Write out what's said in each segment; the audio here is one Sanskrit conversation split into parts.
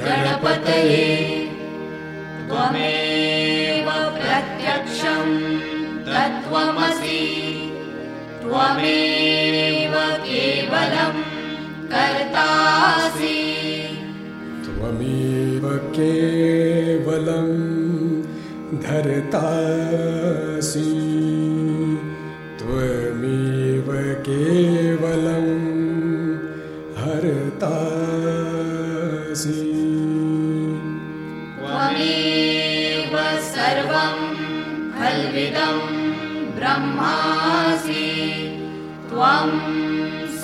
गणपतये त्वमेव प्रत्यक्षं तत्त्वमसि त्वमेव केवलं कर्तासि त्वमेव केवलं धर्तासि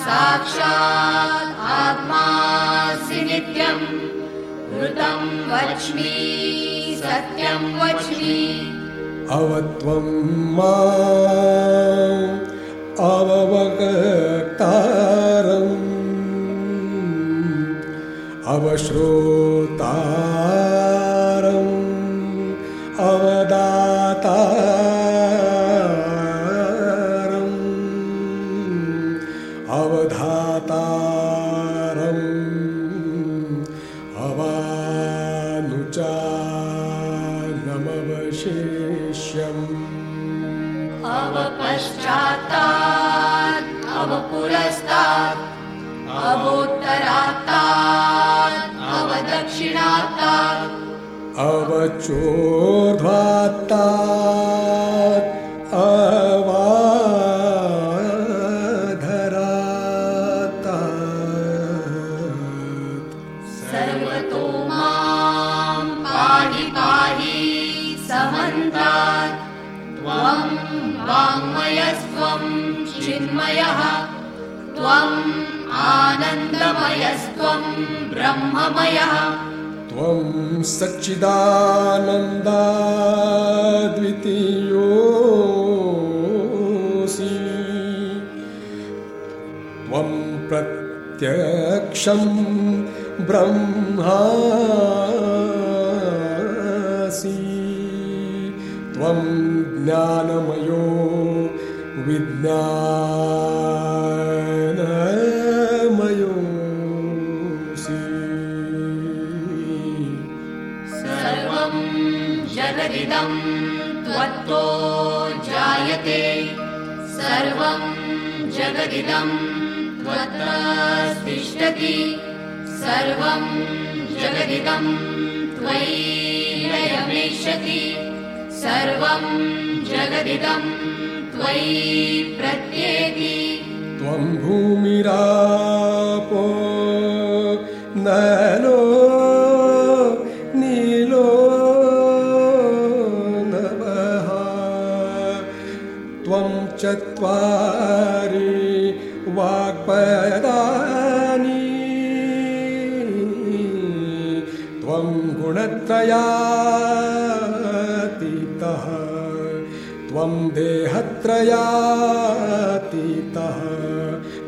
साक्षात् आत्मासि नित्यम् ऋतं वच्मि सत्यं वच्मि। अवत्वं माम् अववक्तारम् अवश्रोतारम् अवदातारम् अवधातारम् अवानुचानमवशेष्यम्। अवपश्चात्तात् अवपुरस्तात् अवोत्तरात्तात् अवदक्षिणात्तात्। अवचोर्ध्वात्तात् ब्रह्ममयः। त्वं सच्चिदानन्दाद्वितीयोऽसि। त्वं प्रत्यक्षं ब्रह्मासि। त्वं ज्ञानमयो विज्ञानमयोऽसि जगदिदं त्वत्तिष्ठति सर्वं जगदिदं त्वयि लयमेष्यति सर्वं जगदिदं त्वयि प्रत्येति त्वं भूमिरापो नीलो वाक्पदानि त्वं गुणत्रयातीतः। त्वं देहत्रयातीतः।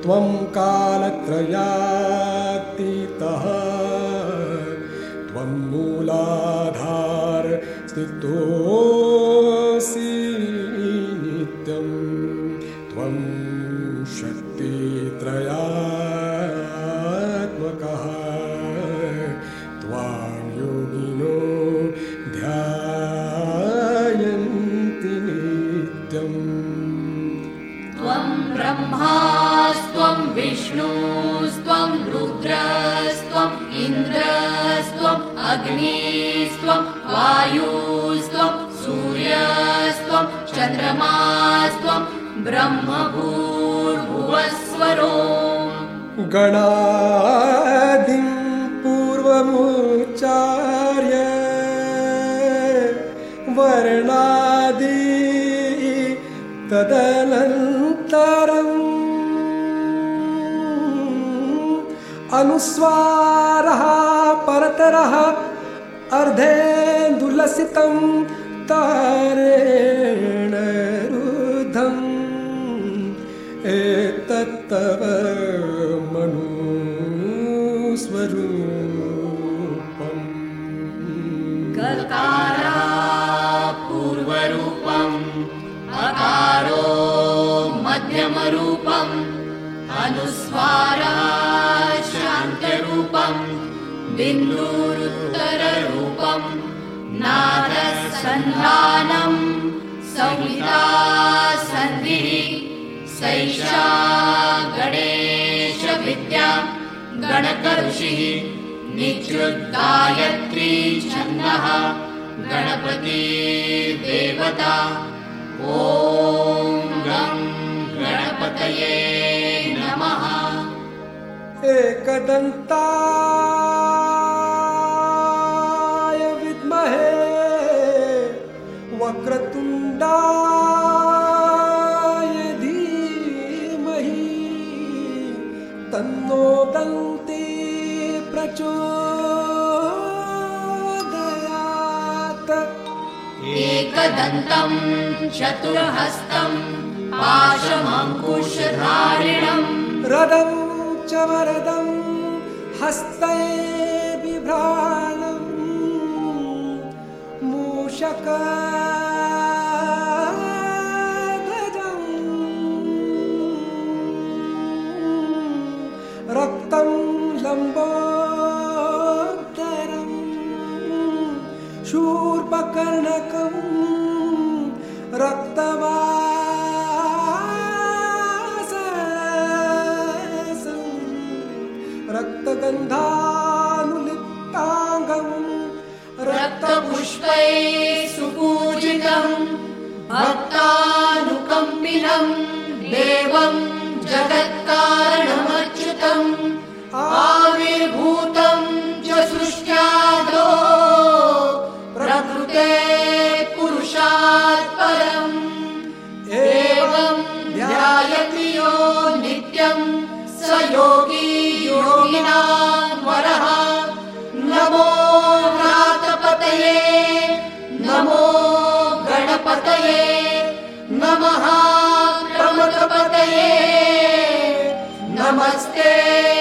त्वं कालत्रयातीतः। त्वं मूलाधार स्थितोऽसि परतरः अर्धेन्दुलसितं तारेण रुद्धम् एतत्तव मनुस्वरूपम् संहिता सन्धिः सैषा गणेशविद्या गणकऋषिः निजृद्गायत्री छन्दः गणपति देवता। ॐ गं गणपतये नमः। एकदन्ताय एकदन्तम् चतुर्हस्तम् पाशमङ्कुशधारिणम् रदं च वरदं हस्ते बिभ्राणम् मूषक रक्तपुष्पै सुपूजितम् भक्तानुकम्पिनम् देवम् जगत्कारणमच्युतम् गणपतये नमः प्रमथपतये नमस्ते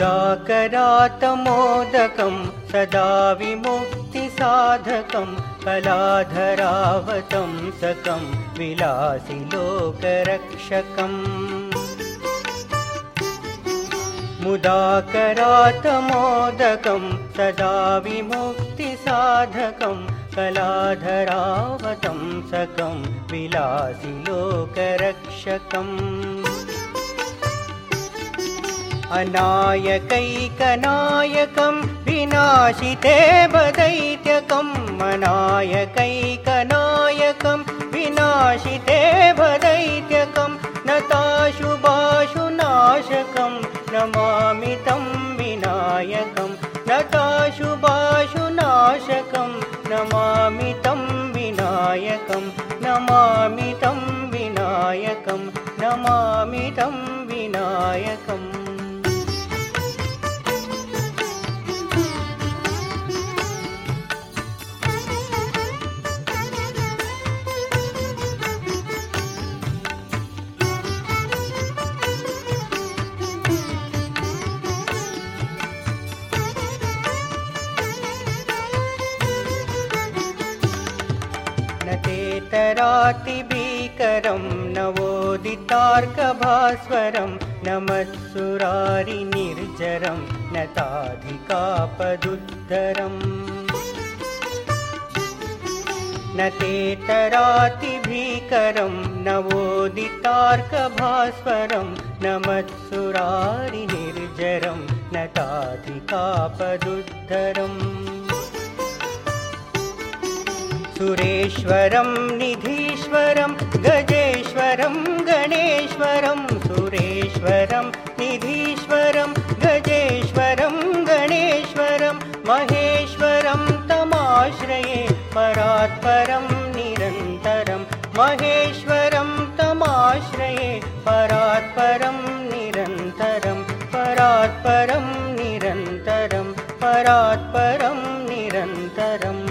मुदाकरातमोदकं सदा विमुक्तिसाधकं कलाधरावतं सकं विलासि लोकरक्षकम् मुदाकरातमोदकं सदा विमुक्तिसाधकं कलाधरावतं सकं विलासि लोकरक्षकम् अनायकैकनायकं विनाशिते वदैत्यकम् अनायकैकनायकं विनाशिते वदैत्यकं नताशुभाशुनाशकं नमामि तं विनायकं नताशुभाशुनाशकं नमामि तं विनायकं नमामि तं विनायकं नमामि तं विनायकम् नवोदितार्कभास्वरं नमत्सुरारिनिर्जरं नताधिकापदुद्धरम् न तेतरातिभीकरं नवोदितार्कभास्वरं नमत्सुरारिनिर्जरं नताधिकापदुद्धरम् सुरेश्वरं निधीश्वरं गजेश्वरं गणेश्वरं सुरेश्वरं निधीश्वरं गजेश्वरं गणेश्वरं महेश्वरं तमाश्रये परात्परं निरन्तरं महेश्वरं तमाश्रये परात्परं निरन्तरं परात्परं निरन्तरं परात्परं निरन्तरम्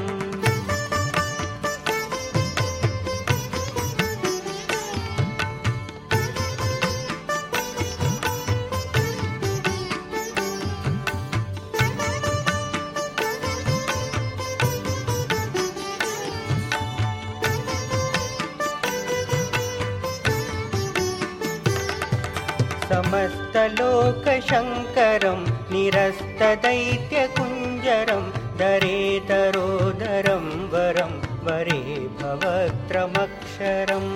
समस्तलोकशङ्करं निरस्तदैत्यकुञ्जरं दरेतरोदरं वरं वरे भवत्रमक्षरम्।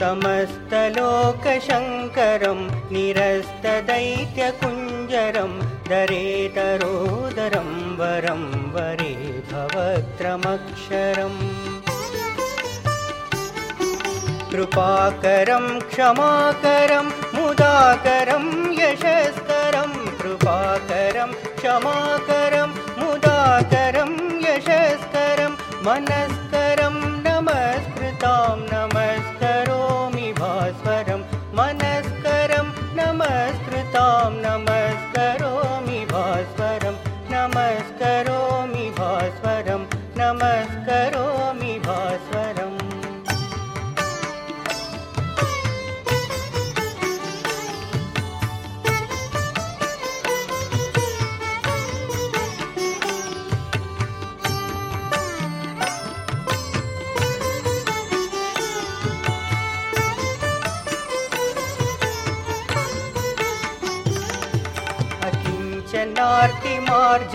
समस्तलोकशङ्करं निरस्तदैत्यकुञ्जरं दरेतरोदरं वरं वरे भवत्रमक्षरम् कृपाकरं क्षमाकरं मुदाकरं यशस्करं कृपाकरं क्षमाकरं मुदाकरं यशस्करं मनस्करं नमस्कृतां नमस्करोमि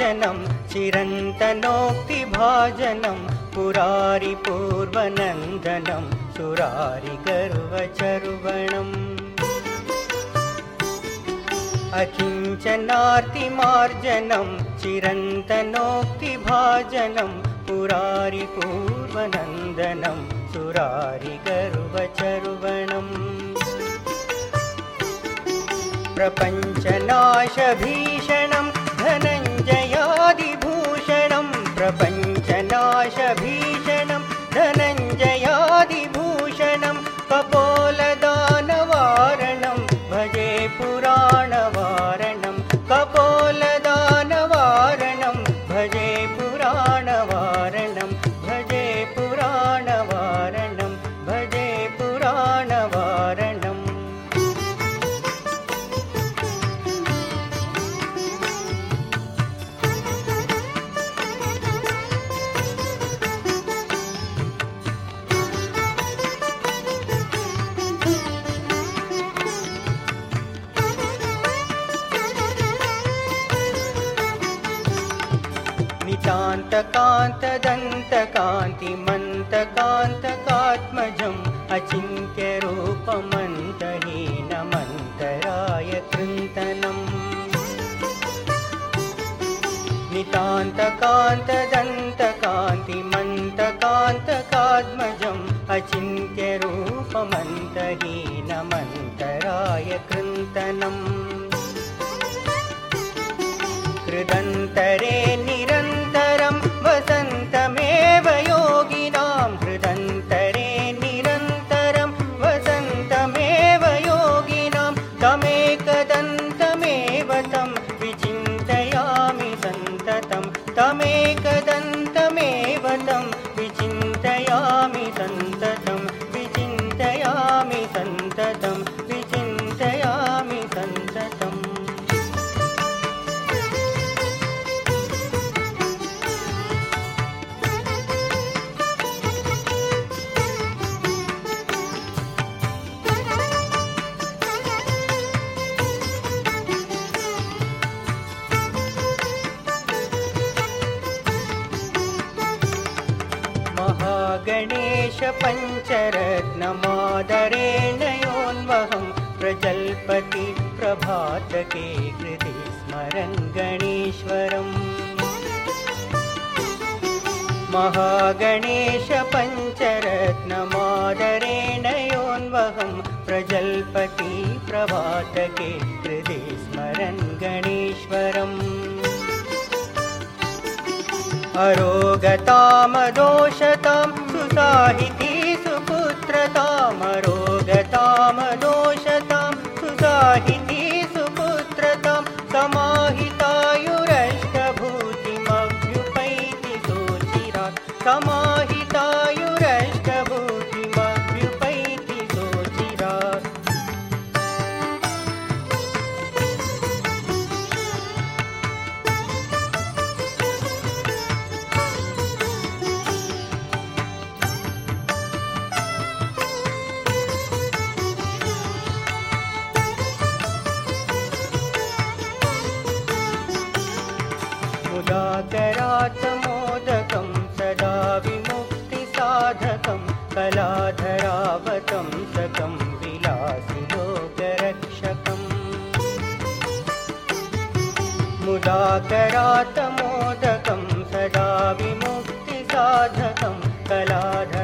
अकिञ्चनार्तिमार्जनं चिरन्तनोक्तिभाजनं पुरारिपूर्वनन्दनं सुरारिगर्वचर्वणम् अकिञ्चनार्तिमार्जनं चिरन्तनोक्तिभाजनं पुरारिपूर्वनन्दनं सुरारिगर्वचर्वणम् प्रपञ्चनाशभीषणं धनञ्जयादिभूषणं नितान्तकान्तदन्तकान्तिमन्तकान्तकात्मजम् अचिन्त्यरूपमन्तहीनमन्तराय कृति स्मरन् गणेश्वरम्। महागणेश पञ्चरत्नमादरेण योन्वहं प्रजल्पति प्रभातके कृति स्मरन् गणेश्वरम्। अरोगतामदोषतां सुसाहिती सुपुत्रतामरोगतामदोषतां मुदाकरात्मोदकं सदा विमुक्तिसाधकं कलाधरावतं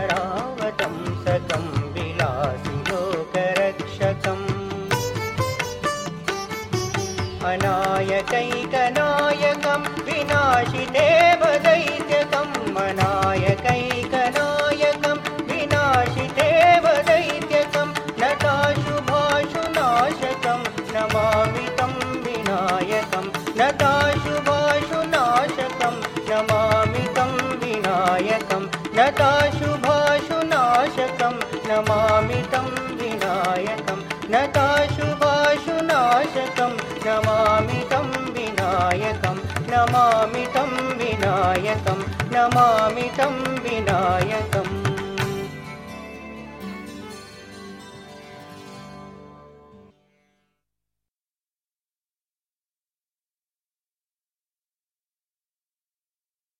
विनायकं नमामि तं विनायकम्